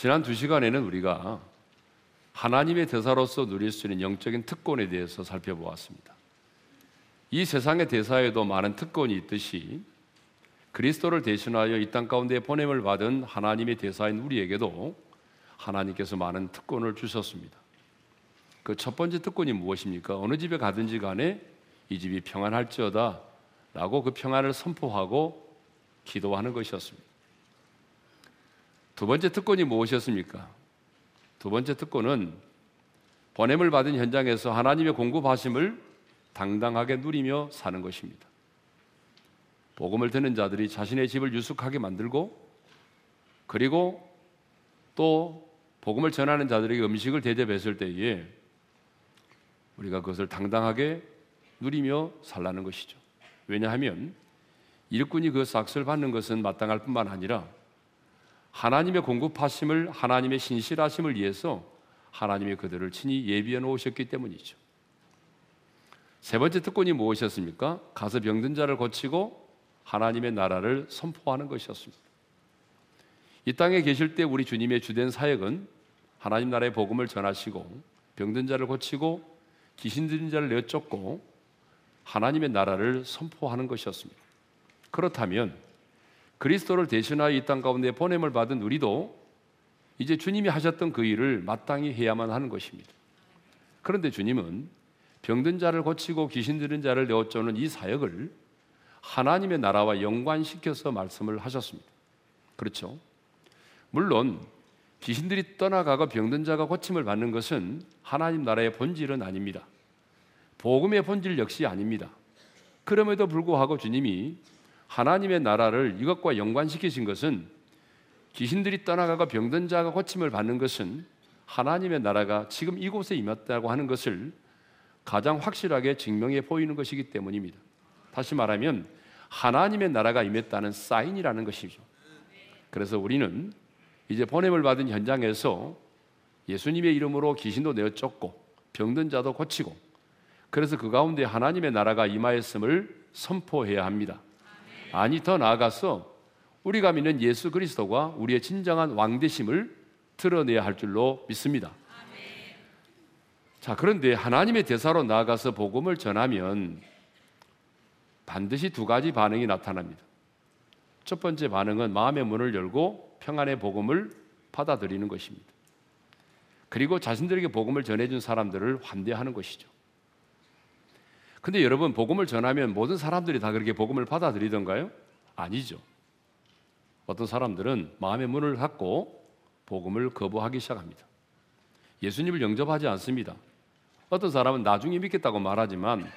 지난 두 시간에는 우리가 하나님의 대사로서 누릴 수 있는 영적인 특권에 대해서 살펴보았습니다. 이 세상의 대사에도 많은 특권이 있듯이 그리스도를 대신하여 이 땅 가운데 보냄을 받은 하나님의 대사인 우리에게도 하나님께서 많은 특권을 주셨습니다. 그 첫 번째 특권이 무엇입니까? 어느 집에 가든지 간에 이 집이 평안할지어다 라고 그 평안을 선포하고 기도하는 것이었습니다. 두 번째 특권이 무엇이었습니까? 두 번째 특권은 보냄을 받은 현장에서 하나님의 공급하심을 당당하게 누리며 사는 것입니다. 복음을 듣는 자들이 자신의 집을 유숙하게 만들고 그리고 또 복음을 전하는 자들에게 음식을 대접했을 때에 우리가 그것을 당당하게 누리며 살라는 것이죠. 왜냐하면 일꾼이 그 삭스를 받는 것은 마땅할 뿐만 아니라 하나님의 공급하심을 하나님의 신실하심을 위해서 하나님의 그들을 친히 예비해 놓으셨기 때문이죠. 세 번째 특권이 무엇이었습니까? 가서 병든 자를 고치고 하나님의 나라를 선포하는 것이었습니다. 이 땅에 계실 때 우리 주님의 주된 사역은 하나님 나라의 복음을 전하시고 병든 자를 고치고 귀신 들린 자를 내쫓고 하나님의 나라를 선포하는 것이었습니다. 그렇다면 그리스도를 대신하여 이 땅 가운데 보냄을 받은 우리도 이제 주님이 하셨던 그 일을 마땅히 해야만 하는 것입니다. 그런데 주님은 병든 자를 고치고 귀신 들은 자를 내어쫓는 이 사역을 하나님의 나라와 연관시켜서 말씀을 하셨습니다. 그렇죠? 물론 귀신들이 떠나가고 병든 자가 고침을 받는 것은 하나님 나라의 본질은 아닙니다. 복음의 본질 역시 아닙니다. 그럼에도 불구하고 주님이 하나님의 나라를 이것과 연관시키신 것은 귀신들이 떠나가고 병든 자가 고침을 받는 것은 하나님의 나라가 지금 이곳에 임했다고 하는 것을 가장 확실하게 증명해 보이는 것이기 때문입니다. 다시 말하면 하나님의 나라가 임했다는 사인이라는 것이죠. 그래서 우리는 이제 보냄을 받은 현장에서 예수님의 이름으로 귀신도 내어 쫓고 병든 자도 고치고 그래서 그 가운데 하나님의 나라가 임하였음을 선포해야 합니다. 아니 더 나아가서 우리가 믿는 예수 그리스도가 우리의 진정한 왕 되심을 드러내야 할 줄로 믿습니다. 자, 그런데 하나님의 대사로 나아가서 복음을 전하면 반드시 두 가지 반응이 나타납니다. 첫 번째 반응은 마음의 문을 열고 평안의 복음을 받아들이는 것입니다. 그리고 자신들에게 복음을 전해준 사람들을 환대하는 것이죠. 근데 여러분, 복음을 전하면 모든 사람들이 다 그렇게 복음을 받아들이던가요? 아니죠. 어떤 사람들은 마음의 문을 닫고 복음을 거부하기 시작합니다. 예수님을 영접하지 않습니다. 어떤 사람은 나중에 믿겠다고 말하지만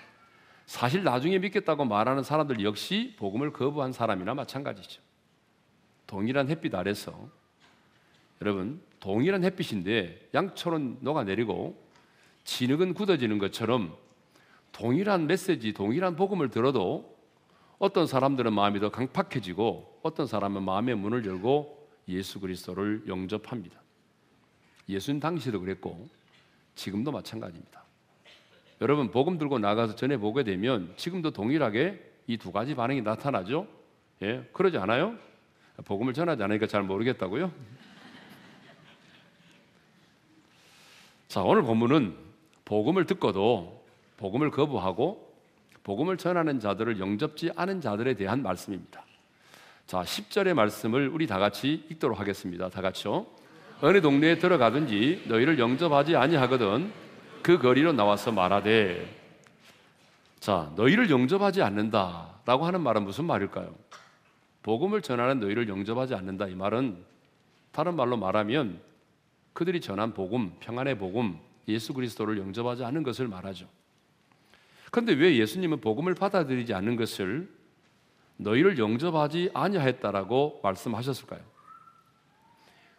사실 나중에 믿겠다고 말하는 사람들 역시 복음을 거부한 사람이나 마찬가지죠. 동일한 햇빛 아래서 여러분 동일한 햇빛인데 양초는 녹아내리고 진흙은 굳어지는 것처럼 동일한 메시지, 동일한 복음을 들어도 어떤 사람들은 마음이 더 강팍해지고 어떤 사람은 마음의 문을 열고 예수 그리스도를 영접합니다. 예수님 당시도 그랬고 지금도 마찬가지입니다. 여러분 복음 들고 나가서 전해 보게 되면 지금도 동일하게 이 두 가지 반응이 나타나죠. 예, 그러지 않아요? 복음을 전하지 않으니까 잘 모르겠다고요? 자, 오늘 본문은 복음을 듣고도 복음을 거부하고 복음을 전하는 자들을 영접지 않은 자들에 대한 말씀입니다. 자, 10절의 말씀을 우리 다 같이 읽도록 하겠습니다. 다 같이요. 어느 동네에 들어가든지 너희를 영접하지 아니하거든 그 거리로 나와서 말하되 자, 너희를 영접하지 않는다라고 하는 말은 무슨 말일까요? 복음을 전하는 너희를 영접하지 않는다 이 말은 다른 말로 말하면 그들이 전한 복음, 평안의 복음, 예수 그리스도를 영접하지 않는 것을 말하죠. 그런데 왜 예수님은 복음을 받아들이지 않는 것을 너희를 영접하지 아니하였다라고 말씀하셨을까요?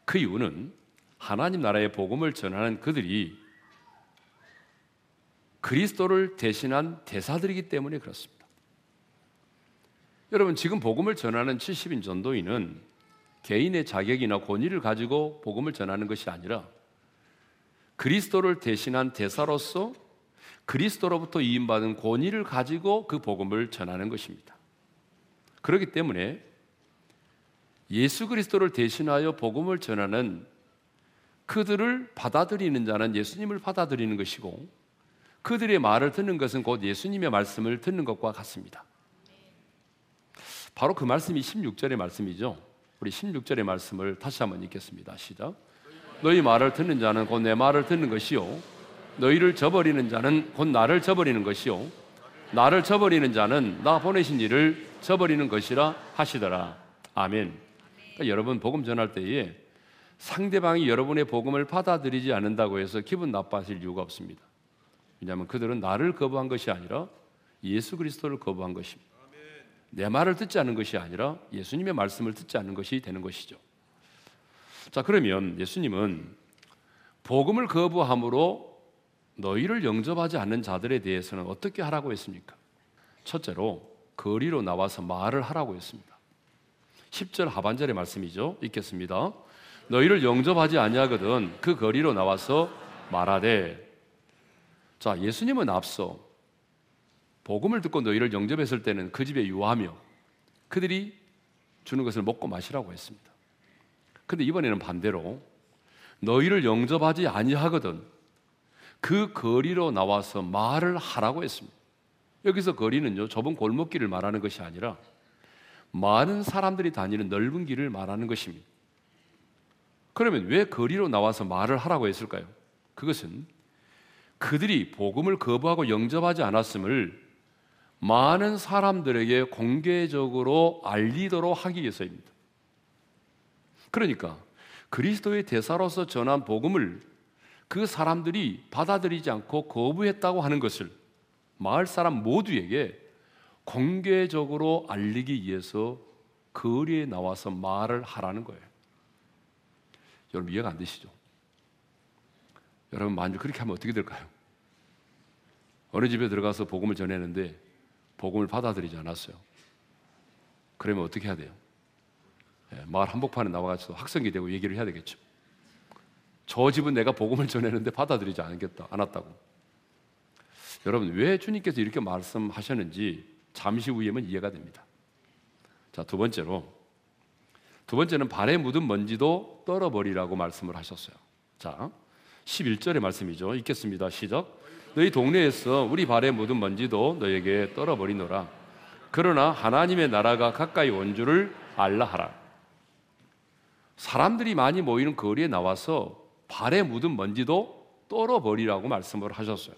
그 이유는 하나님 나라의 복음을 전하는 그들이 그리스도를 대신한 대사들이기 때문에 그렇습니다. 여러분 지금 복음을 전하는 70인 전도인은 개인의 자격이나 권위를 가지고 복음을 전하는 것이 아니라 그리스도를 대신한 대사로서 그리스도로부터 이임받은 권위를 가지고 그 복음을 전하는 것입니다. 그렇기 때문에 예수 그리스도를 대신하여 복음을 전하는 그들을 받아들이는 자는 예수님을 받아들이는 것이고 그들의 말을 듣는 것은 곧 예수님의 말씀을 듣는 것과 같습니다. 바로 그 말씀이 16절의 말씀이죠. 우리 16절의 말씀을 다시 한번 읽겠습니다. 시작. 너희 말을 듣는 자는 곧 내 말을 듣는 것이요. 너희를 저버리는 자는 곧 나를 저버리는 것이요. 나를 저버리는 자는 나 보내신 이를 저버리는 것이라 하시더라. 아멘. 그러니까 여러분 복음 전할 때에 상대방이 여러분의 복음을 받아들이지 않는다고 해서 기분 나빠하실 이유가 없습니다. 왜냐하면 그들은 나를 거부한 것이 아니라 예수 그리스도를 거부한 것입니다. 내 말을 듣지 않는 것이 아니라 예수님의 말씀을 듣지 않는 것이 되는 것이죠. 자, 그러면 예수님은 복음을 거부함으로 너희를 영접하지 않는 자들에 대해서는 어떻게 하라고 했습니까? 첫째로 거리로 나와서 말을 하라고 했습니다. 10절 하반절의 말씀이죠. 읽겠습니다. 너희를 영접하지 아니하거든 그 거리로 나와서 말하되 자, 예수님은 앞서 복음을 듣고 너희를 영접했을 때는 그 집에 유하며 그들이 주는 것을 먹고 마시라고 했습니다. 근데 이번에는 반대로 너희를 영접하지 아니하거든 그 거리로 나와서 말을 하라고 했습니다. 여기서 거리는요, 좁은 골목길을 말하는 것이 아니라 많은 사람들이 다니는 넓은 길을 말하는 것입니다. 그러면 왜 거리로 나와서 말을 하라고 했을까요? 그것은 그들이 복음을 거부하고 영접하지 않았음을 많은 사람들에게 공개적으로 알리도록 하기 위해서입니다. 그러니까 그리스도의 대사로서 전한 복음을 그 사람들이 받아들이지 않고 거부했다고 하는 것을 마을 사람 모두에게 공개적으로 알리기 위해서 거리에 나와서 말을 하라는 거예요. 여러분 이해가 안 되시죠? 여러분 만약 그렇게 하면 어떻게 될까요? 어느 집에 들어가서 복음을 전했는데 복음을 받아들이지 않았어요. 그러면 어떻게 해야 돼요? 예, 마을 한복판에 나와가지고 학생이 되고 얘기를 해야 되겠죠. 저 집은 내가 복음을 전했는데 받아들이지 않겠다, 않았다고. 여러분 왜 주님께서 이렇게 말씀하셨는지 잠시 후에면 이해가 됩니다. 자, 두 번째로 두 번째는 발에 묻은 먼지도 떨어버리라고 말씀을 하셨어요. 자, 11절의 말씀이죠. 읽겠습니다. 시작. 너희 동네에서 우리 발에 묻은 먼지도 너에게 떨어버리노라. 그러나 하나님의 나라가 가까이 온 줄을 알라 하라. 사람들이 많이 모이는 거리에 나와서 발에 묻은 먼지도 떨어버리라고 말씀을 하셨어요.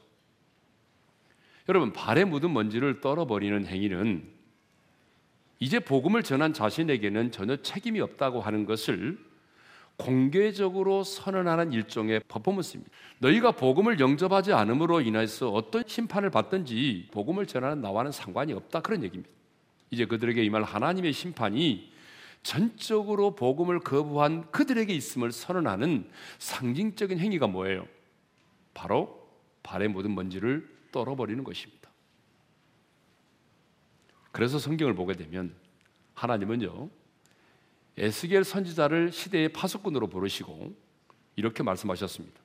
여러분, 발에 묻은 먼지를 떨어버리는 행위는 이제 복음을 전한 자신에게는 전혀 책임이 없다고 하는 것을 공개적으로 선언하는 일종의 퍼포먼스입니다. 너희가 복음을 영접하지 않음으로 인해서 어떤 심판을 받든지 복음을 전하는 나와는 상관이 없다 그런 얘기입니다. 이제 그들에게 임할 하나님의 심판이 전적으로 복음을 거부한 그들에게 있음을 선언하는 상징적인 행위가 뭐예요? 바로 발의 모든 먼지를 떨어버리는 것입니다. 그래서 성경을 보게 되면 하나님은요 에스겔 선지자를 시대의 파수꾼으로 부르시고 이렇게 말씀하셨습니다.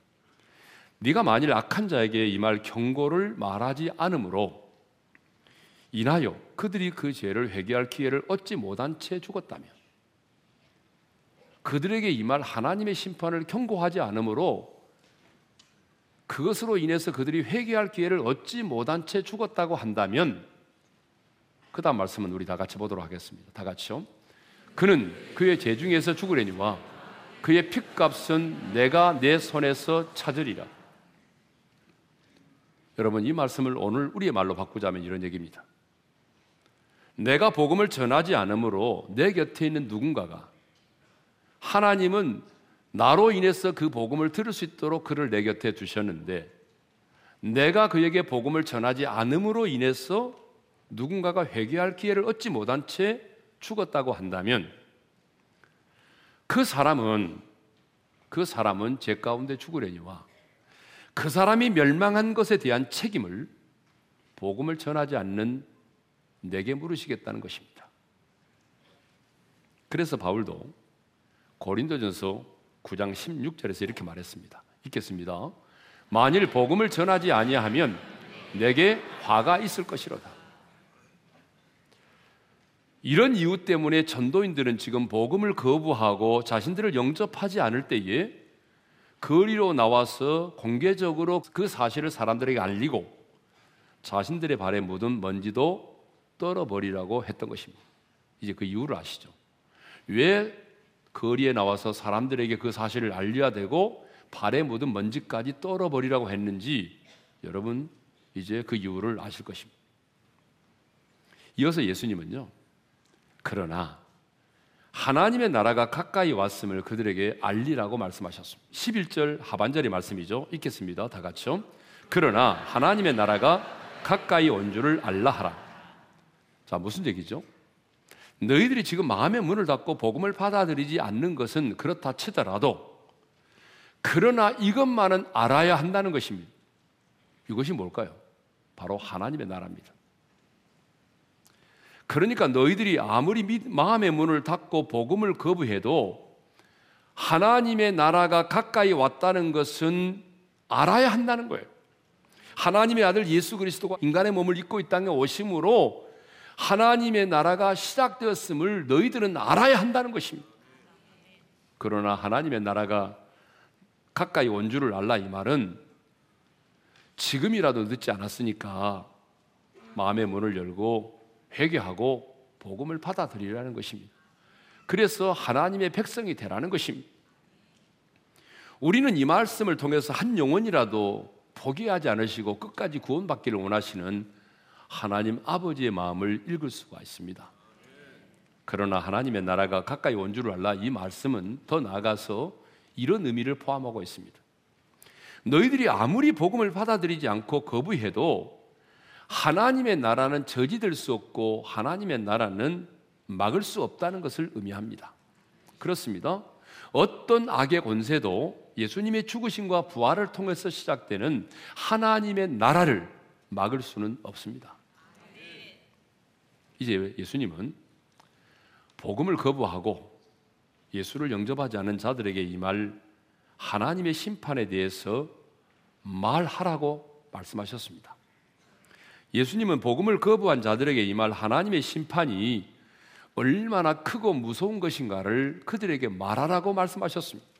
네가 만일 악한 자에게 임할 경고를 말하지 않으므로 인하여 그들이 그 죄를 회개할 기회를 얻지 못한 채 죽었다면 그들에게 임할 하나님의 심판을 경고하지 않으므로 그것으로 인해서 그들이 회개할 기회를 얻지 못한 채 죽었다고 한다면 그 다음 말씀은 우리 다 같이 보도록 하겠습니다. 다 같이요. 그는 그의 재중에서 죽으려니와 그의 핏값은 내가 내 손에서 찾으리라. 여러분 이 말씀을 오늘 우리의 말로 바꾸자면 이런 얘기입니다. 내가 복음을 전하지 않으므로 내 곁에 있는 누군가가 하나님은 나로 인해서 그 복음을 들을 수 있도록 그를 내 곁에 두셨는데 내가 그에게 복음을 전하지 않음으로 인해서 누군가가 회개할 기회를 얻지 못한 채 죽었다고 한다면 그 사람은 그 사람은 제 가운데 죽으려니와 그 사람이 멸망한 것에 대한 책임을 복음을 전하지 않는 내게 물으시겠다는 것입니다. 그래서 바울도 고린도전서 9장 16절에서 이렇게 말했습니다. 읽겠습니다. 만일 복음을 전하지 아니하면 내게 화가 있을 것이로다. 이런 이유 때문에 전도인들은 지금 복음을 거부하고 자신들을 영접하지 않을 때에 거리로 나와서 공개적으로 그 사실을 사람들에게 알리고 자신들의 발에 묻은 먼지도 떨어버리라고 했던 것입니다. 이제 그 이유를 아시죠? 왜 거리에 나와서 사람들에게 그 사실을 알려야 되고 발에 묻은 먼지까지 떨어버리라고 했는지 여러분 이제 그 이유를 아실 것입니다. 이어서 예수님은요. 그러나 하나님의 나라가 가까이 왔음을 그들에게 알리라고 말씀하셨습니다. 11절 하반절의 말씀이죠. 읽겠습니다. 다 같이요. 그러나 하나님의 나라가 가까이 온 줄을 알라 하라. 자, 무슨 얘기죠? 너희들이 지금 마음의 문을 닫고 복음을 받아들이지 않는 것은 그렇다 치더라도 그러나 이것만은 알아야 한다는 것입니다. 이것이 뭘까요? 바로 하나님의 나라입니다. 그러니까 너희들이 아무리 마음의 문을 닫고 복음을 거부해도 하나님의 나라가 가까이 왔다는 것은 알아야 한다는 거예요. 하나님의 아들 예수 그리스도가 인간의 몸을 입고 이 땅에 오심으로 하나님의 나라가 시작되었음을 너희들은 알아야 한다는 것입니다. 그러나 하나님의 나라가 가까이 온 줄을 알라 이 말은 지금이라도 늦지 않았으니까 마음의 문을 열고 회개하고 복음을 받아들이라는 것입니다. 그래서 하나님의 백성이 되라는 것입니다. 우리는 이 말씀을 통해서 한 영혼이라도 포기하지 않으시고 끝까지 구원받기를 원하시는 하나님 아버지의 마음을 읽을 수가 있습니다. 그러나 하나님의 나라가 가까이 온 줄을 알라 이 말씀은 더 나아가서 이런 의미를 포함하고 있습니다. 너희들이 아무리 복음을 받아들이지 않고 거부해도 하나님의 나라는 저지될 수 없고 하나님의 나라는 막을 수 없다는 것을 의미합니다. 그렇습니다. 어떤 악의 권세도 예수님의 죽으심과 부활을 통해서 시작되는 하나님의 나라를 막을 수는 없습니다. 이제 예수님은 복음을 거부하고 예수를 영접하지 않은 자들에게 이 말 하나님의 심판에 대해서 말하라고 말씀하셨습니다. 예수님은 복음을 거부한 자들에게 이 말 하나님의 심판이 얼마나 크고 무서운 것인가를 그들에게 말하라고 말씀하셨습니다.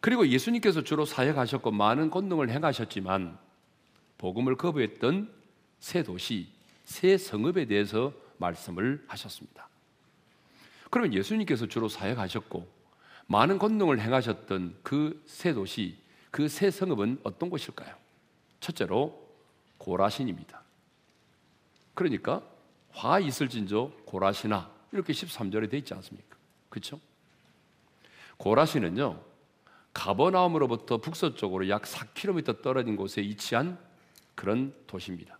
그리고 예수님께서 주로 사역하셨고 많은 권능을 행하셨지만 복음을 거부했던 새 도시, 새 성읍에 대해서 말씀을 하셨습니다. 그러면 예수님께서 주로 사역하셨고 많은 권능을 행하셨던 그 새 도시, 그 새 성읍은 어떤 곳일까요? 첫째로 고라신입니다. 그러니까 화 있을진저 고라시나 이렇게 13절에 되어 있지 않습니까? 그렇죠? 고라시는요. 가버나움으로부터 북서쪽으로 약 4km 떨어진 곳에 위치한 그런 도시입니다.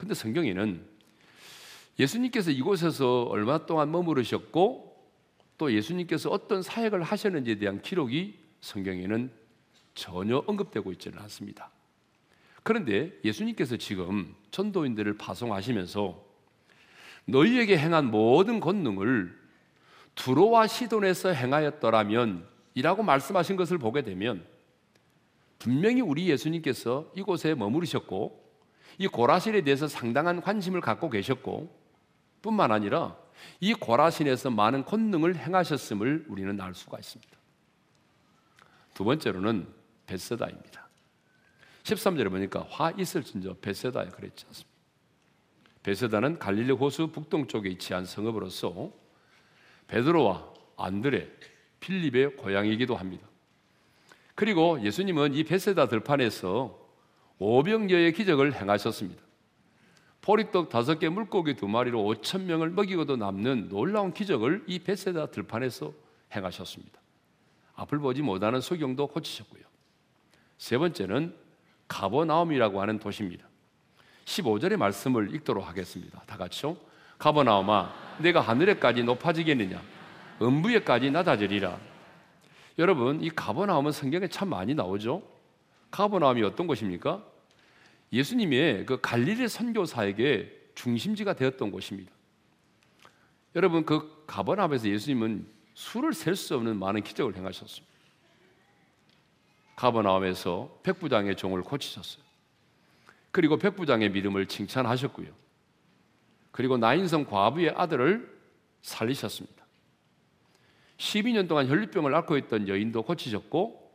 근데 성경에는 예수님께서 이곳에서 얼마 동안 머무르셨고 또 예수님께서 어떤 사역을 하셨는지에 대한 기록이 성경에는 전혀 언급되고 있지는 않습니다. 그런데 예수님께서 지금 전도인들을 파송하시면서 너희에게 행한 모든 권능을 두로와 시돈에서 행하였더라면 이라고 말씀하신 것을 보게 되면 분명히 우리 예수님께서 이곳에 머무르셨고 이 고라신에 대해서 상당한 관심을 갖고 계셨고 뿐만 아니라 이 고라신에서 많은 권능을 행하셨음을 우리는 알 수가 있습니다. 두 번째로는 베스다입니다. 13절에 보니까 화 있을진저 베세다에 그랬지 않습니까? 베세다는 갈릴리 호수 북동쪽에 위치한 성읍으로서 베드로와 안드레, 필립의 고향이기도 합니다. 그리고 예수님은 이 베세다 들판에서 오병여의 기적을 행하셨습니다. 보리떡 다섯 개, 물고기 두 마리로 오천 명을 먹이고도 남는 놀라운 기적을 이 베세다 들판에서 행하셨습니다. 앞을 보지 못하는 소경도 고치셨고요. 세 번째는 가버나움이라고 하는 도시입니다. 15절의 말씀을 읽도록 하겠습니다. 다 같이요. 가버나움아, 내가 하늘에까지 높아지겠느냐? 음부에까지 낮아지리라. 여러분, 이 가버나움은 성경에 참 많이 나오죠. 가버나움이 어떤 곳입니까? 예수님의 그 갈릴리 선교사에게 중심지가 되었던 곳입니다. 여러분, 그 가버나움에서 예수님은 수를 셀 수 없는 많은 기적을 행하셨습니다. 가버나움에서 백부장의 종을 고치셨어요. 그리고 백부장의 믿음을 칭찬하셨고요. 그리고 나인성 과부의 아들을 살리셨습니다. 12년 동안 혈류병을 앓고 있던 여인도 고치셨고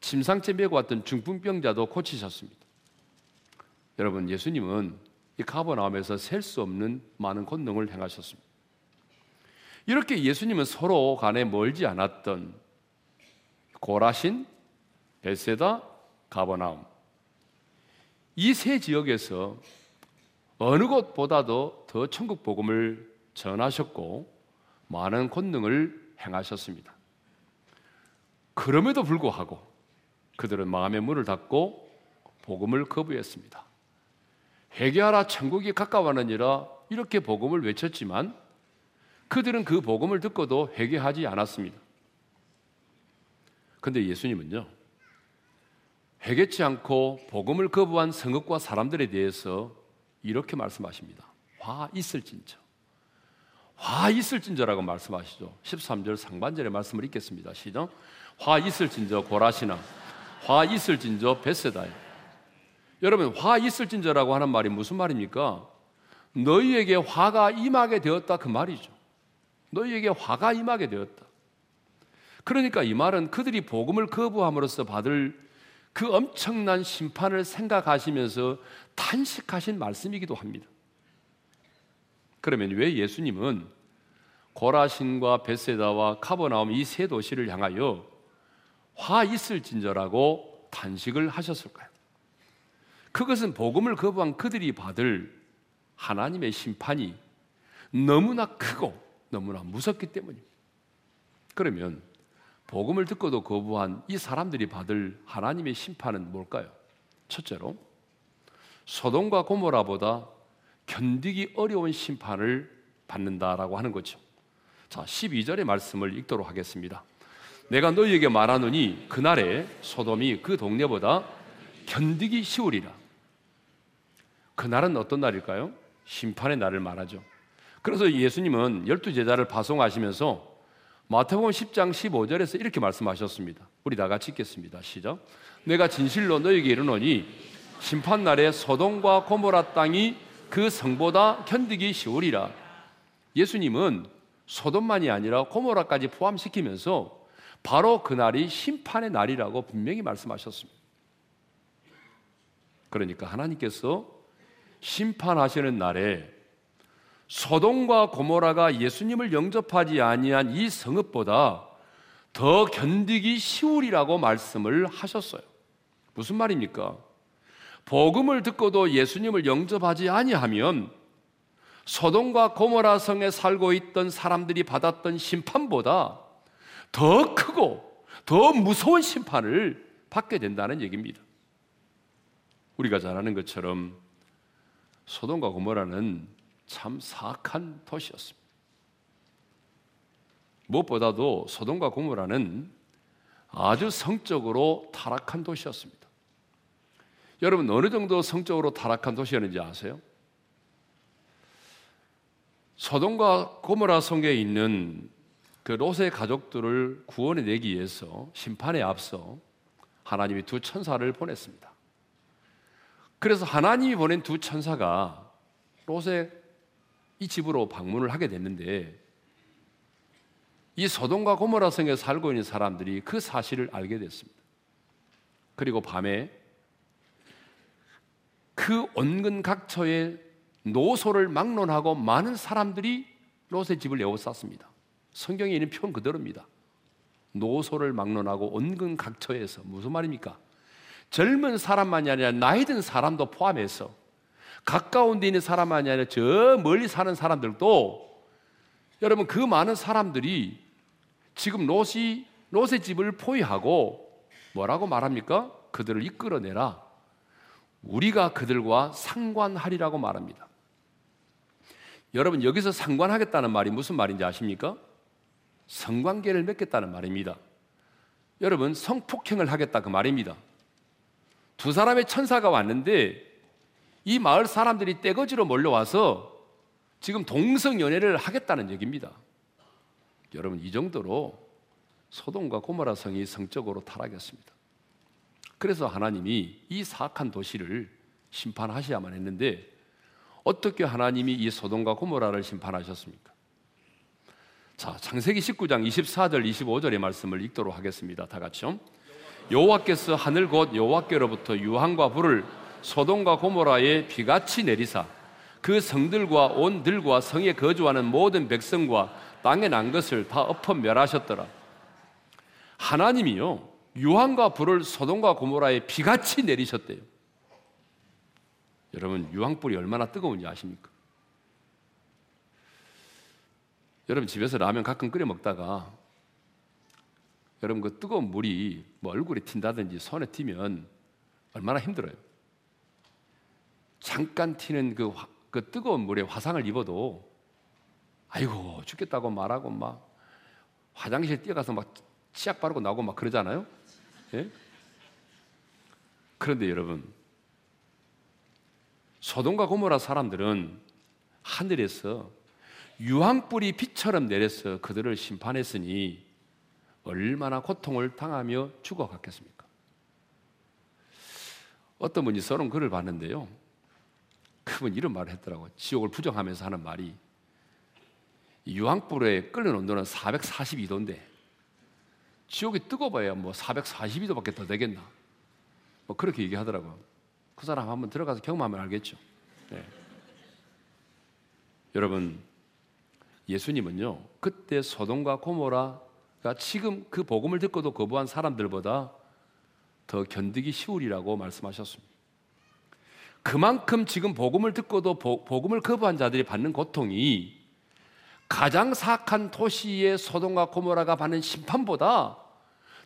침상째 메고 왔던 중풍병자도 고치셨습니다. 여러분 예수님은 이 가버나움에서 셀 수 없는 많은 권능을 행하셨습니다. 이렇게 예수님은 서로 간에 멀지 않았던 고라신, 베세다, 가버나움 이 세 지역에서 어느 곳보다도 더 천국 복음을 전하셨고 많은 권능을 행하셨습니다. 그럼에도 불구하고 그들은 마음의 문을 닫고 복음을 거부했습니다. 회개하라 천국이 가까워하느니라 이렇게 복음을 외쳤지만 그들은 그 복음을 듣고도 회개하지 않았습니다. 근데 예수님은요. 회개치 않고 복음을 거부한 성읍과 사람들에 대해서 이렇게 말씀하십니다. 화 있을진저. 화 있을진저라고 말씀하시죠. 13절 상반절의 말씀을 읽겠습니다. 시작. 화 있을진저 고라시나. 화 있을진저 베세다에. 여러분, 화 있을진저라고 하는 말이 무슨 말입니까? 너희에게 화가 임하게 되었다 그 말이죠. 너희에게 화가 임하게 되었다. 그러니까 이 말은 그들이 복음을 거부함으로써 받을 그 엄청난 심판을 생각하시면서 탄식하신 말씀이기도 합니다. 그러면 왜 예수님은 고라신과 베세다와 카버나움 이 세 도시를 향하여 화 있을진저라고 탄식을 하셨을까요? 그것은 복음을 거부한 그들이 받을 하나님의 심판이 너무나 크고 너무나 무섭기 때문입니다. 그러면 복음을 듣고도 거부한 이 사람들이 받을 하나님의 심판은 뭘까요? 첫째로 소돔과 고모라보다 견디기 어려운 심판을 받는다라고 하는 거죠. 자, 12절의 말씀을 읽도록 하겠습니다. 내가 너희에게 말하노니 그날에 소돔이 그 동네보다 견디기 쉬우리라. 그날은 어떤 날일까요? 심판의 날을 말하죠. 그래서 예수님은 열두 제자를 파송하시면서 마태복음 10장 15절에서 이렇게 말씀하셨습니다. 우리 다 같이 읽겠습니다. 시작. 내가 진실로 너에게 이르노니 심판 날에 소돔과 고모라 땅이 그 성보다 견디기 쉬우리라. 예수님은 소돔만이 아니라 고모라까지 포함시키면서 바로 그 날이 심판의 날이라고 분명히 말씀하셨습니다. 그러니까 하나님께서 심판하시는 날에 소돔과 고모라가 예수님을 영접하지 아니한 이 성읍보다 더 견디기 쉬우리라고 말씀을 하셨어요. 무슨 말입니까? 복음을 듣고도 예수님을 영접하지 아니하면 소돔과 고모라 성에 살고 있던 사람들이 받았던 심판보다 더 크고 더 무서운 심판을 받게 된다는 얘기입니다. 우리가 잘 아는 것처럼 소돔과 고모라는 참 사악한 도시였습니다. 무엇보다도 소돔과 고모라는 아주 성적으로 타락한 도시였습니다. 여러분 어느 정도 성적으로 타락한 도시였는지 아세요? 소돔과 고모라 성에 있는 그 롯의 가족들을 구원해 내기 위해서 심판에 앞서 하나님이 두 천사를 보냈습니다. 그래서 하나님이 보낸 두 천사가 롯의 이 집으로 방문을 하게 됐는데 이 소돔과 고모라 성에 살고 있는 사람들이 그 사실을 알게 됐습니다. 그리고 밤에 그 온근 각처의 노소를 막론하고 많은 사람들이 롯의 집을 에워쌌습니다. 성경에 있는 표현 그대로입니다. 노소를 막론하고 온근 각처에서 무슨 말입니까? 젊은 사람만이 아니라 나이 든 사람도 포함해서 가까운 데 있는 사람만이 아니라 저 멀리 사는 사람들도 여러분 그 많은 사람들이 지금 롯이 롯의 집을 포위하고 뭐라고 말합니까? 그들을 이끌어내라. 우리가 그들과 상관하리라고 말합니다. 여러분 여기서 상관하겠다는 말이 무슨 말인지 아십니까? 성관계를 맺겠다는 말입니다. 여러분 성폭행을 하겠다 그 말입니다. 두 사람의 천사가 왔는데 이 마을 사람들이 떼거지로 몰려와서 지금 동성 연애를 하겠다는 얘기입니다. 여러분 이 정도로 소돔과 고모라 성이 성적으로 타락했습니다. 그래서 하나님이 이 사악한 도시를 심판하셔야만 했는데 어떻게 하나님이 이 소돔과 고모라를 심판하셨습니까? 자, 창세기 19장 24절 25절의 말씀을 읽도록 하겠습니다. 다 같이요. 여호와께서 하늘 곧 여호와께로부터 유황과 불을 소돔과 고모라에 비같이 내리사 그 성들과 온 들과 성에 거주하는 모든 백성과 땅에 난 것을 다 엎어 멸하셨더라. 하나님이요 유황과 불을 소돔과 고모라에 비같이 내리셨대요. 여러분 유황불이 얼마나 뜨거운지 아십니까? 여러분 집에서 라면 가끔 끓여 먹다가 여러분 그 뜨거운 물이 뭐 얼굴에 튄다든지 손에 튀면 얼마나 힘들어요. 잠깐 튀는 그, 화, 그 뜨거운 물에 화상을 입어도 아이고 죽겠다고 말하고 막 화장실 뛰어가서 막 치약 바르고 나오고 막 그러잖아요. 예? 그런데 여러분 소돔과 고모라 사람들은 하늘에서 유황불이 빛처럼 내려서 그들을 심판했으니 얼마나 고통을 당하며 죽어갔겠습니까? 어떤 분이 서론 글을 봤는데요. 그분 이런 말을 했더라고. 지옥을 부정하면서 하는 말이 유황불에 끓는 온도는 442도인데 지옥이 뜨거워야 뭐 442도밖에 더 되겠나? 뭐 그렇게 얘기하더라고요. 그 사람 한번 들어가서 경험하면 알겠죠. 네. 여러분 예수님은요 그때 소돔과 고모라 가 지금 그 복음을 듣고도 거부한 사람들보다 더 견디기 쉬우리라고 말씀하셨습니다. 그만큼 지금 복음을 듣고도 복음을 거부한 자들이 받는 고통이 가장 사악한 도시의 소돔과 고모라가 받는 심판보다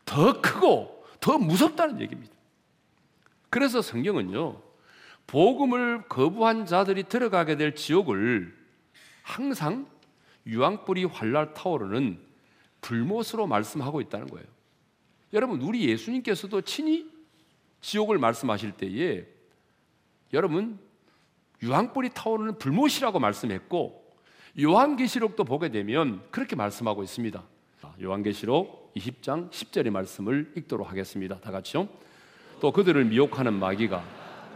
더 크고 더 무섭다는 얘기입니다. 그래서 성경은요, 복음을 거부한 자들이 들어가게 될 지옥을 항상 유황불이 활랄 타오르는 불못으로 말씀하고 있다는 거예요. 여러분, 우리 예수님께서도 친히 지옥을 말씀하실 때에 여러분, 유황불이 타오르는 불못이라고 말씀했고 요한계시록도 보게 되면 그렇게 말씀하고 있습니다. 요한계시록 20장 10절의 말씀을 읽도록 하겠습니다. 다 같이요. 또 그들을 미혹하는 마귀가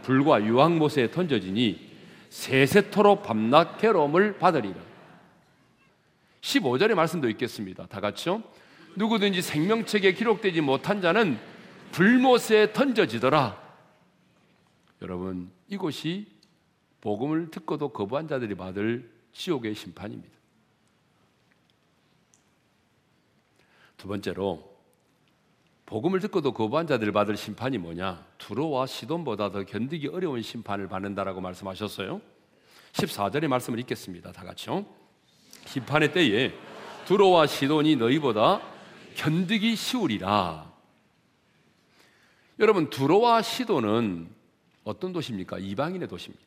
불과 유황못에 던져지니 세세토록 밤낮 괴로움을 받으리라. 15절의 말씀도 있겠습니다. 다 같이요. 누구든지 생명책에 기록되지 못한 자는 불못에 던져지더라. 여러분, 이곳이 복음을 듣고도 거부한 자들이 받을 지옥의 심판입니다. 두 번째로 복음을 듣고도 거부한 자들 받을 심판이 뭐냐? 두로와 시돈보다 더 견디기 어려운 심판을 받는다라고 말씀하셨어요. 14절의 말씀을 읽겠습니다. 다 같이요. 심판의 때에 두로와 시돈이 너희보다 견디기 쉬우리라. 여러분 두로와 시돈은 어떤 도시입니까? 이방인의 도시입니다.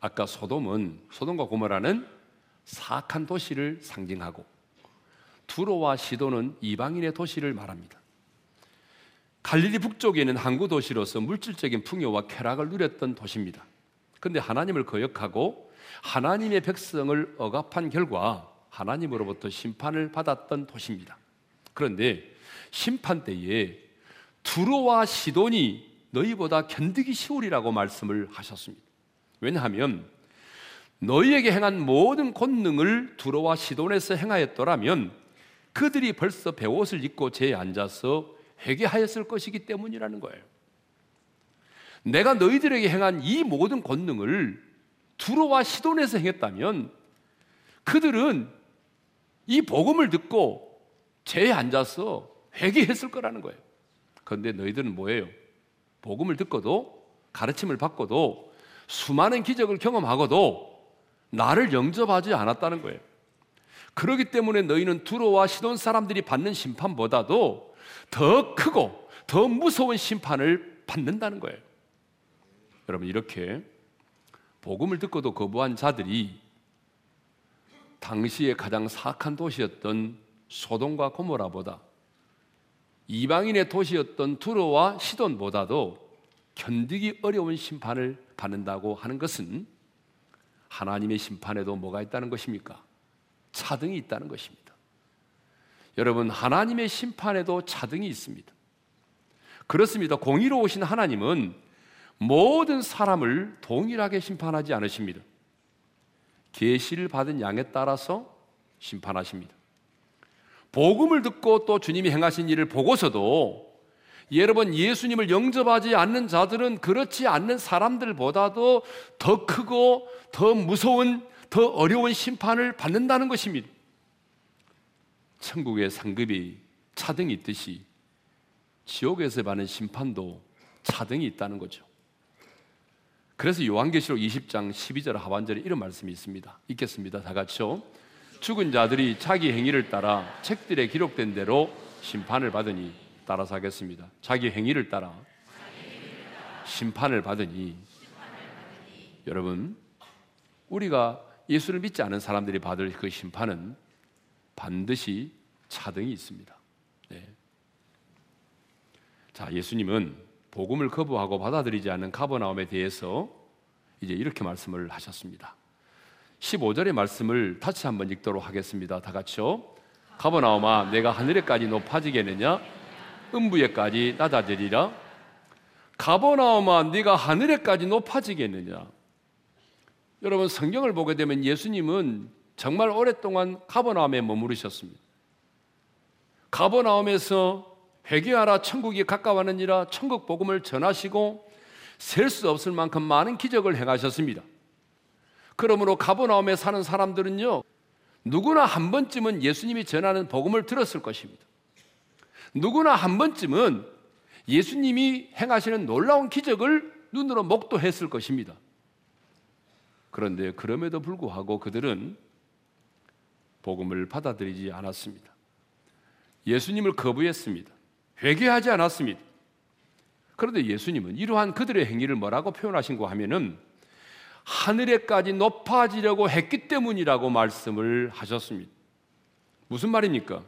아까 소돔은 소돔과 고모라는 사악한 도시를 상징하고 두로와 시도는 이방인의 도시를 말합니다. 갈릴리 북쪽에 있는 항구 도시로서 물질적인 풍요와 쾌락을 누렸던 도시입니다. 그런데 하나님을 거역하고 하나님의 백성을 억압한 결과 하나님으로부터 심판을 받았던 도시입니다. 그런데 심판 때에 두로와 시돈이 너희보다 견디기 쉬우리라고 말씀을 하셨습니다. 왜냐하면 너희에게 행한 모든 권능을 두로와 시돈에서 행하였더라면 그들이 벌써 배옷을 입고 제에 앉아서 회개하였을 것이기 때문이라는 거예요. 내가 너희들에게 행한 이 모든 권능을 두로와 시돈에서 행했다면 그들은 이 복음을 듣고 제에 앉아서 회개했을 거라는 거예요. 그런데 너희들은 뭐예요? 복음을 듣고도 가르침을 받고도 수많은 기적을 경험하고도 나를 영접하지 않았다는 거예요. 그렇기 때문에 너희는 두로와 시돈 사람들이 받는 심판보다도 더 크고 더 무서운 심판을 받는다는 거예요. 여러분 이렇게 복음을 듣고도 거부한 자들이 당시에 가장 사악한 도시였던 소돔과 고모라보다 이방인의 도시였던 두로와 시돈보다도 견디기 어려운 심판을 받는다고 하는 것은 하나님의 심판에도 뭐가 있다는 것입니까? 차등이 있다는 것입니다. 여러분, 하나님의 심판에도 차등이 있습니다. 그렇습니다. 공의로우신 하나님은 모든 사람을 동일하게 심판하지 않으십니다. 계시를 받은 양에 따라서 심판하십니다. 복음을 듣고 또 주님이 행하신 일을 보고서도 여러분 예수님을 영접하지 않는 자들은 그렇지 않는 사람들보다도 더 크고 더 무서운 더 어려운 심판을 받는다는 것입니다. 천국의 상급이 차등이 있듯이 지옥에서 받는 심판도 차등이 있다는 거죠. 그래서 요한계시록 20장 12절 하반절에 이런 말씀이 있습니다. 읽겠습니다. 다 같이요. 죽은 자들이 자기 행위를 따라 책들에 기록된 대로 심판을 받으니 따라서 하겠습니다. 자기 행위를 따라 심판을 받으니 여러분 우리가 예수를 믿지 않은 사람들이 받을 그 심판은 반드시 차등이 있습니다. 네. 자, 예수님은 복음을 거부하고 받아들이지 않는 가버나움에 대해서 이제 이렇게 말씀을 하셨습니다. 15절의 말씀을 다시 한번 읽도록 하겠습니다. 다 같이요. 가버나움아 내가 하늘에까지 높아지겠느냐 음부에까지 낮아지리라 가버나움아 네가 하늘에까지 높아지겠느냐 여러분 성경을 보게 되면 예수님은 정말 오랫동안 가버나움에 머무르셨습니다. 가버나움에서 회개하라 천국이 가까워하느니라 천국 복음을 전하시고 셀 수 없을 만큼 많은 기적을 행하셨습니다. 그러므로 가버나움에 사는 사람들은요 누구나 한 번쯤은 예수님이 전하는 복음을 들었을 것입니다. 누구나 한 번쯤은 예수님이 행하시는 놀라운 기적을 눈으로 목도했을 것입니다. 그런데 그럼에도 불구하고 그들은 복음을 받아들이지 않았습니다. 예수님을 거부했습니다. 회개하지 않았습니다. 그런데 예수님은 이러한 그들의 행위를 뭐라고 표현하신 거 하면은 하늘에까지 높아지려고 했기 때문이라고 말씀을 하셨습니다. 무슨 말입니까?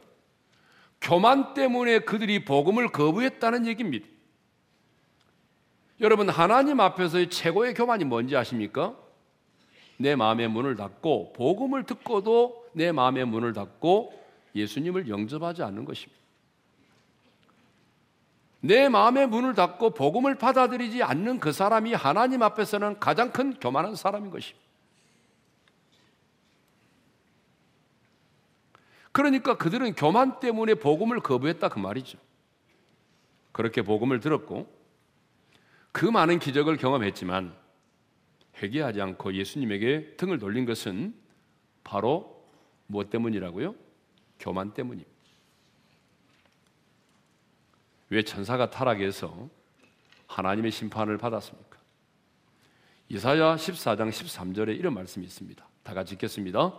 교만 때문에 그들이 복음을 거부했다는 얘기입니다. 여러분, 하나님 앞에서의 최고의 교만이 뭔지 아십니까? 내 마음의 문을 닫고 복음을 듣고도 내 마음의 문을 닫고 예수님을 영접하지 않는 것입니다. 내 마음의 문을 닫고 복음을 받아들이지 않는 그 사람이 하나님 앞에서는 가장 큰 교만한 사람인 것입니다. 그러니까 그들은 교만 때문에 복음을 거부했다 그 말이죠. 그렇게 복음을 들었고 그 많은 기적을 경험했지만 회개하지 않고 예수님에게 등을 돌린 것은 바로 무엇 때문이라고요? 교만 때문입니다. 왜 천사가 타락해서 하나님의 심판을 받았습니까? 이사야 14장 13절에 이런 말씀이 있습니다. 다 같이 읽겠습니다.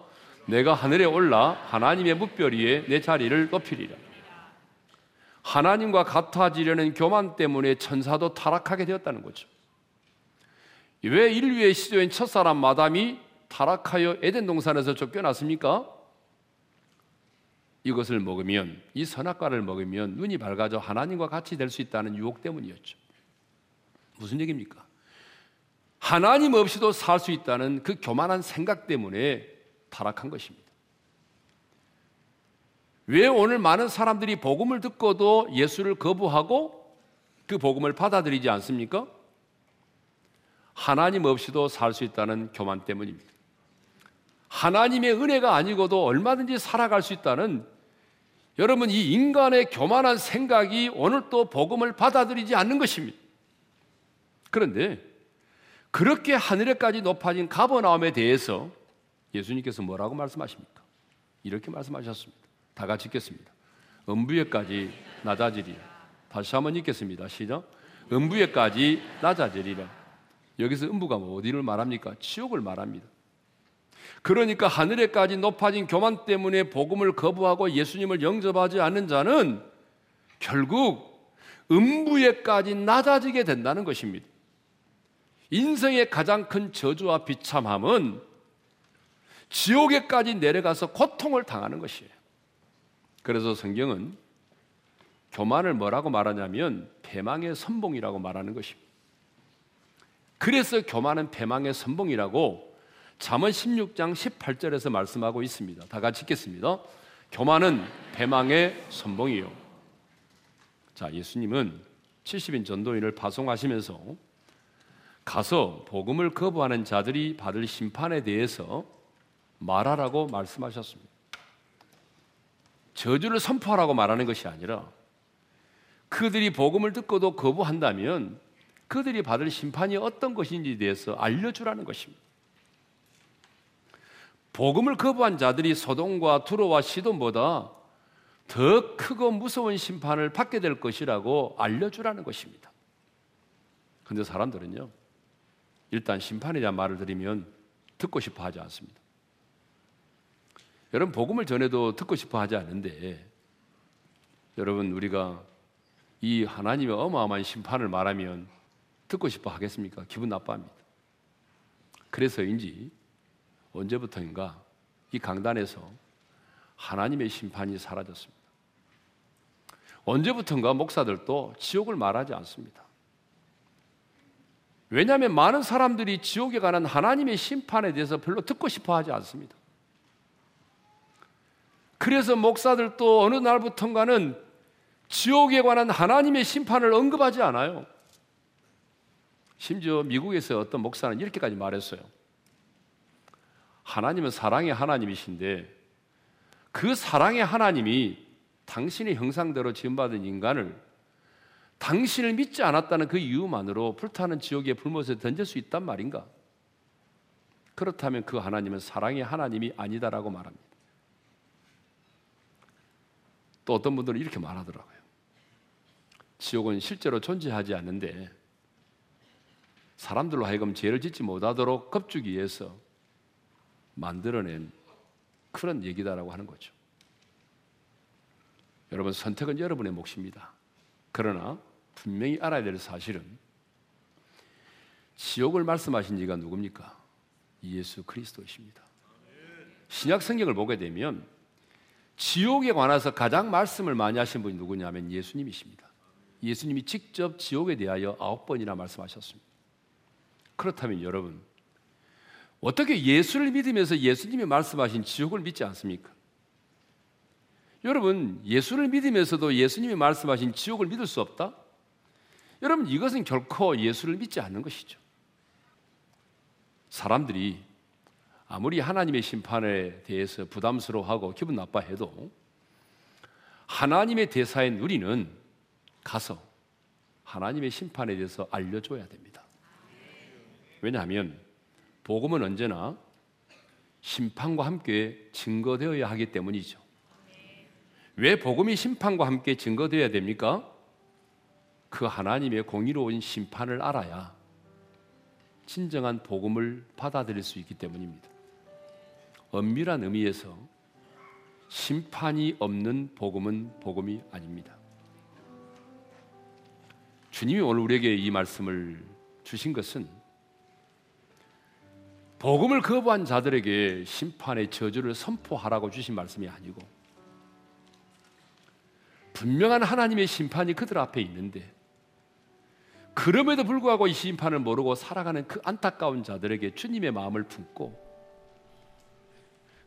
내가 하늘에 올라 하나님의 묵별 위에 내 자리를 높이리라. 하나님과 같아지려는 교만 때문에 천사도 타락하게 되었다는 거죠. 왜 인류의 시조인 첫사람 마담이 타락하여 에덴 동산에서 쫓겨났습니까? 이것을 먹으면 이 선악과를 먹으면 눈이 밝아져 하나님과 같이 될 수 있다는 유혹 때문이었죠. 무슨 얘기입니까? 하나님 없이도 살 수 있다는 그 교만한 생각 때문에 타락한 것입니다. 왜 오늘 많은 사람들이 복음을 듣고도 예수를 거부하고 그 복음을 받아들이지 않습니까? 하나님 없이도 살 수 있다는 교만 때문입니다. 하나님의 은혜가 아니고도 얼마든지 살아갈 수 있다는 여러분 이 인간의 교만한 생각이 오늘 또 복음을 받아들이지 않는 것입니다. 그런데 그렇게 하늘에까지 높아진 가버나움에 대해서 예수님께서 뭐라고 말씀하십니까? 이렇게 말씀하셨습니다. 다 같이 읽겠습니다. 음부에까지 낮아지리라. 다시 한번 읽겠습니다. 시작. 음부에까지 낮아지리라. 여기서 음부가 뭐 어디를 말합니까? 지옥을 말합니다. 그러니까 하늘에까지 높아진 교만 때문에 복음을 거부하고 예수님을 영접하지 않는 자는 결국 음부에까지 낮아지게 된다는 것입니다. 인생의 가장 큰 저주와 비참함은 지옥에까지 내려가서 고통을 당하는 것이에요. 그래서 성경은 교만을 뭐라고 말하냐면 패망의 선봉이라고 말하는 것입니다. 그래서 교만은 패망의 선봉이라고 잠언 16장 18절에서 말씀하고 있습니다. 다 같이 읽겠습니다. 교만은 배망의 선봉이요. 자, 예수님은 70인 전도인을 파송하시면서 가서 복음을 거부하는 자들이 받을 심판에 대해서 말하라고 말씀하셨습니다. 저주를 선포하라고 말하는 것이 아니라 그들이 복음을 듣고도 거부한다면 그들이 받을 심판이 어떤 것인지에 대해서 알려주라는 것입니다. 복음을 거부한 자들이 소돔과 두로와 시돈보다 더 크고 무서운 심판을 받게 될 것이라고 알려주라는 것입니다. 근데 사람들은요, 일단 대한 말을 들으면 듣고 싶어 하지 않습니다. 여러분, 복음을 전해도 듣고 싶어 하지 않는데, 여러분, 우리가 이 하나님의 어마어마한 심판을 말하면 듣고 싶어 하겠습니까? 기분 나빠합니다. 그래서인지 언제부터인가 이 강단에서 하나님의 심판이 사라졌습니다. 언제부턴가 목사들도 지옥을 말하지 않습니다. 왜냐하면 많은 사람들이 지옥에 관한 하나님의 심판에 대해서 별로 듣고 싶어 하지 않습니다. 그래서 목사들도 어느 날부턴가는 지옥에 관한 하나님의 심판을 언급하지 않아요. 심지어 미국에서 어떤 목사는 이렇게까지 말했어요. 하나님은 사랑의 하나님이신데 그 사랑의 하나님이 당신의 형상대로 지음받은 인간을 당신을 믿지 않았다는 그 이유만으로 불타는 지옥의 불못에 던질 수 있단 말인가? 그렇다면 그 하나님은 사랑의 하나님이 아니다라고 말합니다. 또 어떤 분들은 이렇게 말하더라고요. 지옥은 실제로 존재하지 않는데 사람들로 하여금 죄를 짓지 못하도록 겁주기 위해서 만들어낸 그런 얘기다라고 하는 거죠. 여러분 선택은 여러분의 몫입니다. 그러나 분명히 알아야 될 사실은 지옥을 말씀하신 이가 누굽니까? 예수 그리스도이십니다. 신약 성경을 보게 되면 지옥에 관해서 가장 말씀을 많이 하신 분이 누구냐면 예수님이십니다. 예수님이 직접 지옥에 대하여 아홉 번이나 말씀하셨습니다. 그렇다면 여러분 어떻게 예수를 믿으면서 예수님이 말씀하신 지옥을 믿지 않습니까? 여러분, 예수를 믿으면서도 예수님이 말씀하신 지옥을 믿을 수 없다? 여러분, 이것은 결코 예수를 믿지 않는 것이죠. 사람들이 아무리 하나님의 심판에 대해서 부담스러워하고 기분 나빠해도 하나님의 대사인 우리는 가서 하나님의 심판에 대해서 알려줘야 됩니다. 왜냐하면 복음은 언제나 심판과 함께 증거되어야 하기 때문이죠. 왜 복음이 심판과 함께 증거되어야 됩니까? 그 하나님의 공의로운 심판을 알아야 진정한 복음을 받아들일 수 있기 때문입니다. 엄밀한 의미에서 심판이 없는 복음은 복음이 아닙니다. 주님이 오늘 우리에게 이 말씀을 주신 것은 복음을 거부한 자들에게 심판의 저주를 선포하라고 주신 말씀이 아니고 분명한 하나님의 심판이 그들 앞에 있는데 그럼에도 불구하고 이 심판을 모르고 살아가는 그 안타까운 자들에게 주님의 마음을 품고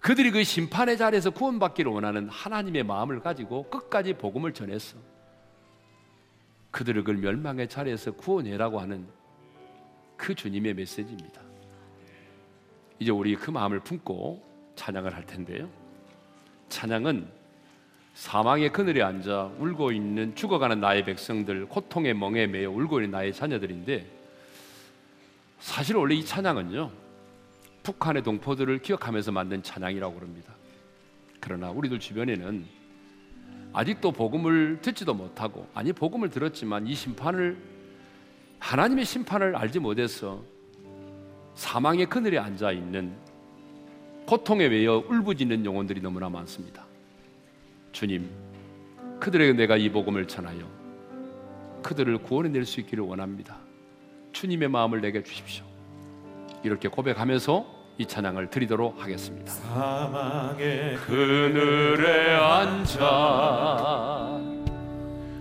그들이 그 심판의 자리에서 구원받기를 원하는 하나님의 마음을 가지고 끝까지 복음을 전해서 그들을 그 멸망의 자리에서 구원해라고 하는 그 주님의 메시지입니다. 이제 우리 그 마음을 품고 찬양을 할 텐데요. 찬양은 사망의 그늘에 앉아 울고 있는 죽어가는 나의 백성들, 고통의 멍에 매여 울고 있는 나의 자녀들인데 사실 원래 이 찬양은요. 북한의 동포들을 기억하면서 만든 찬양이라고 그럽니다. 그러나 우리들 주변에는 아직도 복음을 듣지도 못하고 아니 복음을 들었지만 이 심판을 하나님의 심판을 알지 못해서 사망의 그늘에 앉아 있는 고통에 외여 울부짖는 영혼들이 너무나 많습니다. 주님, 그들에게 내가 이 복음을 전하여 그들을 구원해낼 수 있기를 원합니다. 주님의 마음을 내게 주십시오. 이렇게 고백하면서 이 찬양을 드리도록 하겠습니다. 사망의 그늘에 앉아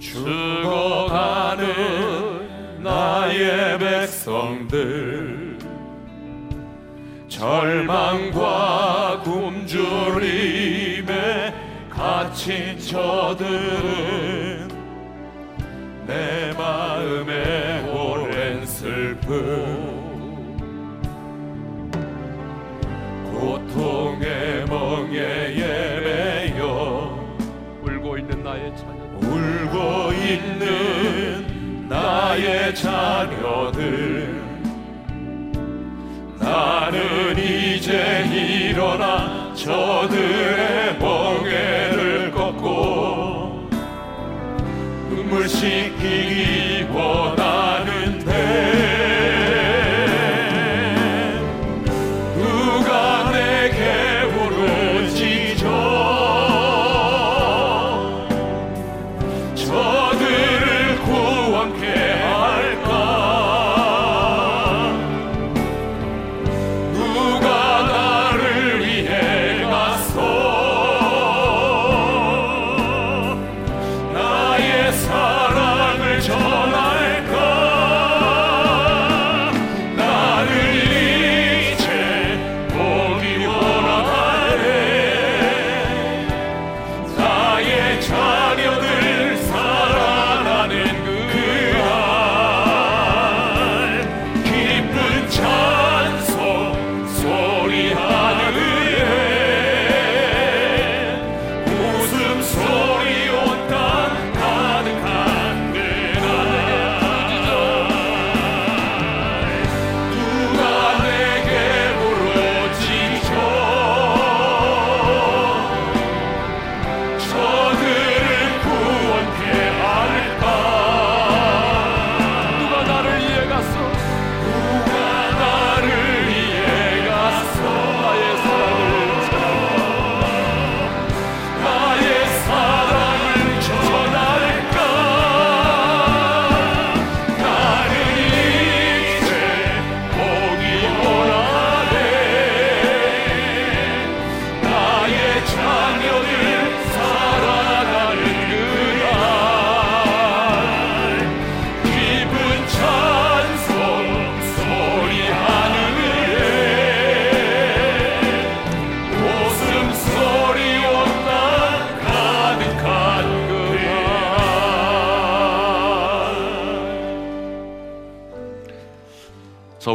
죽어가는 나의 백성들 절망과 굶주림에 갇힌 저들은 내 마음에 오랜 슬픔. 고통의 멍에 예매여 울고 있는 나의 자녀 울고 있는 나의 자녀들. 나는 이제 일어나 저들의 멍에를 꺾고 눈물 씻기기 원하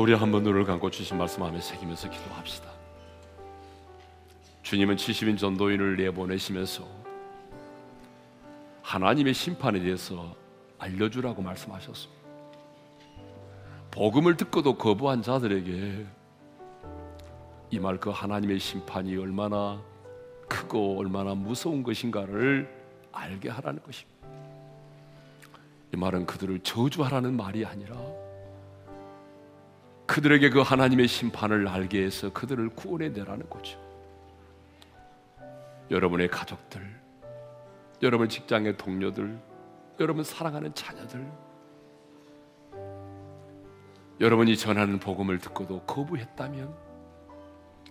우리 한번 눈을 감고 주신 말씀하며 새기면서 기도합시다. 주님은 70인 전도인을 내보내시면서 하나님의 심판에 대해서 알려주라고 말씀하셨습니다. 복음을 듣고도 거부한 자들에게 이 말 그 하나님의 심판이 얼마나 크고 얼마나 무서운 것인가를 알게 하라는 것입니다. 이 말은 그들을 저주하라는 말이 아니라 그들에게 그 하나님의 심판을 알게 해서 그들을 구원해 내라는 거죠. 여러분의 가족들, 여러분 직장의 동료들, 여러분 사랑하는 자녀들, 여러분이 전하는 복음을 듣고도 거부했다면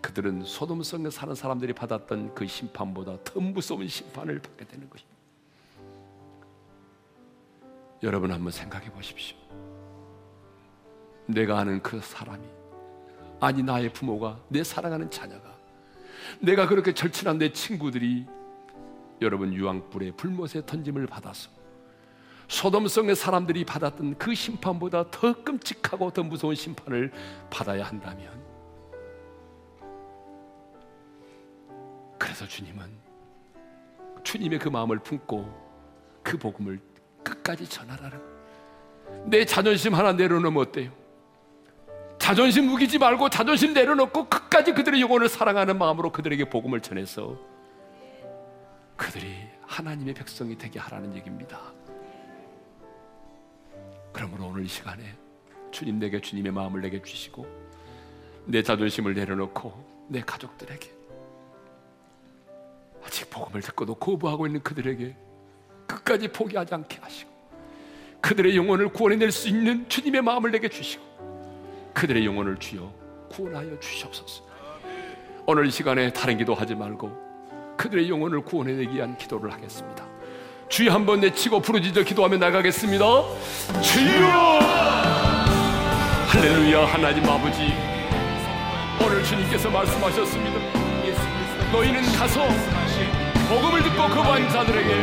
그들은 소돔성에 사는 사람들이 받았던 그 심판보다 더 무서운 심판을 받게 되는 것입니다. 여러분 한번 생각해 보십시오. 내가 아는 그 사람이 아니 나의 부모가 내 사랑하는 자녀가 내가 그렇게 절친한 내 친구들이 여러분 유황불에 불못에 던짐을 받아서 소돔성의 사람들이 받았던 그 심판보다 더 끔찍하고 더 무서운 심판을 받아야 한다면 그래서 주님은 주님의 그 마음을 품고 그 복음을 끝까지 전하라는 내 자존심 하나 내려놓으면 어때요? 자존심 우기지 말고 자존심 내려놓고 끝까지 그들의 영혼을 사랑하는 마음으로 그들에게 복음을 전해서 그들이 하나님의 백성이 되게 하라는 얘기입니다. 그러므로 오늘 이 시간에 주님 내게 주님의 마음을 내게 주시고 내 자존심을 내려놓고 내 가족들에게 아직 복음을 듣고도 거부하고 있는 그들에게 끝까지 포기하지 않게 하시고 그들의 영혼을 구원해낼 수 있는 주님의 마음을 내게 주시고 그들의 영혼을 주여 구원하여 주시옵소서. 오늘 이 시간에 다른 기도하지 말고 그들의 영혼을 구원해내기 위한 기도를 하겠습니다. 주여 한번 내치고 부르짖어 기도하며 나가겠습니다. 주여 할렐루야 하나님 아버지 오늘 주님께서 말씀하셨습니다. 너희는 가서 복음을 듣고 거부한 자들에게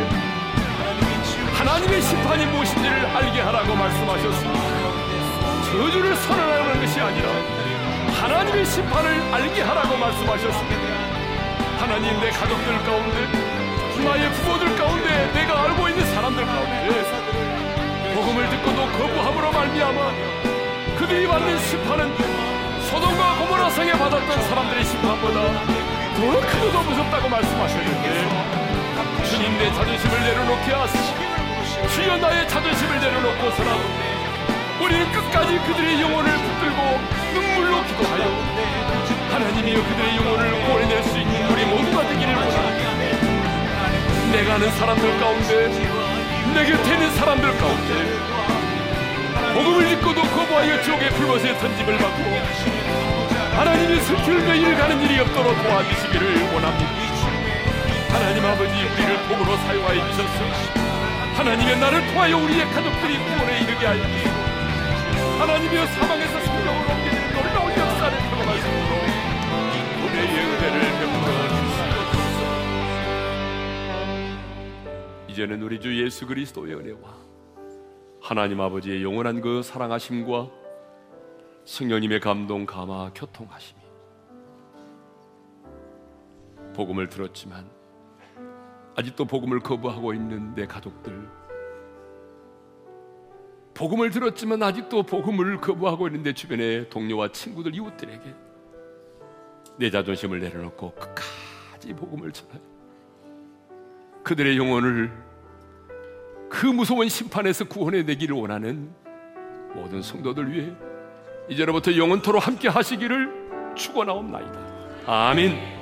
하나님의 심판이 무엇인지를 알게 하라고 말씀하셨습니다. 저주를 선언하는 것이 아니라 하나님의 심판을 알게 하라고 말씀하셨습니다. 하나님 내 가족들 가운데 나의 부모들 가운데 내가 알고 있는 사람들 가운데 복음을 듣고도 거부함으로 말미암아 그들이 받는 심판은 소돔과 고모라 성에 받았던 사람들의 심판보다 더 크고 더 무섭다고 말씀하셨는데 주님 내 자존심을 내려놓게 하시고 주여 나의 자존심을 내려놓고서라 우리는 끝까지 그들의 영혼을 붙들고 눈물로 기도하여 하나님이여 그들의 영혼을 구원해낼 수 있는 우리 모두가 되기를 원합니다. 내가 아는 사람들 가운데 내 곁에 있는 사람들 가운데 복음을 믿고도 거부하여 지옥의 불못에 던짐을 받고 하나님의 슬픔을 매일 가는 일이 없도록 도와주시기를 원합니다. 하나님 아버지 우리를 복으로 사용하여 주셨소 하나님의 나를 통하여 우리의 가족들이 구원에 이르게 하여 주시고 하나님의 사망에서 생명을 얻게 되는 놀라운 역사를 경험하시므로 우리의 은혜를 베풀어 주시옵소서. 이제는 우리 주 예수 그리스도의 은혜와 하나님 아버지의 영원한 그 사랑하심과 성령님의 감동 감화 교통하심이 복음을 들었지만 아직도 복음을 거부하고 있는 내 가족들 복음을 들었지만 아직도 복음을 거부하고 있는 내 주변의 동료와 친구들 이웃들에게 내 자존심을 내려놓고 끝까지 복음을 전하여 그들의 영혼을 그 무서운 심판에서 구원해 내기를 원하는 모든 성도들 위해 이제로부터 영원토로 함께 하시기를 축원하옵나이다. 아멘.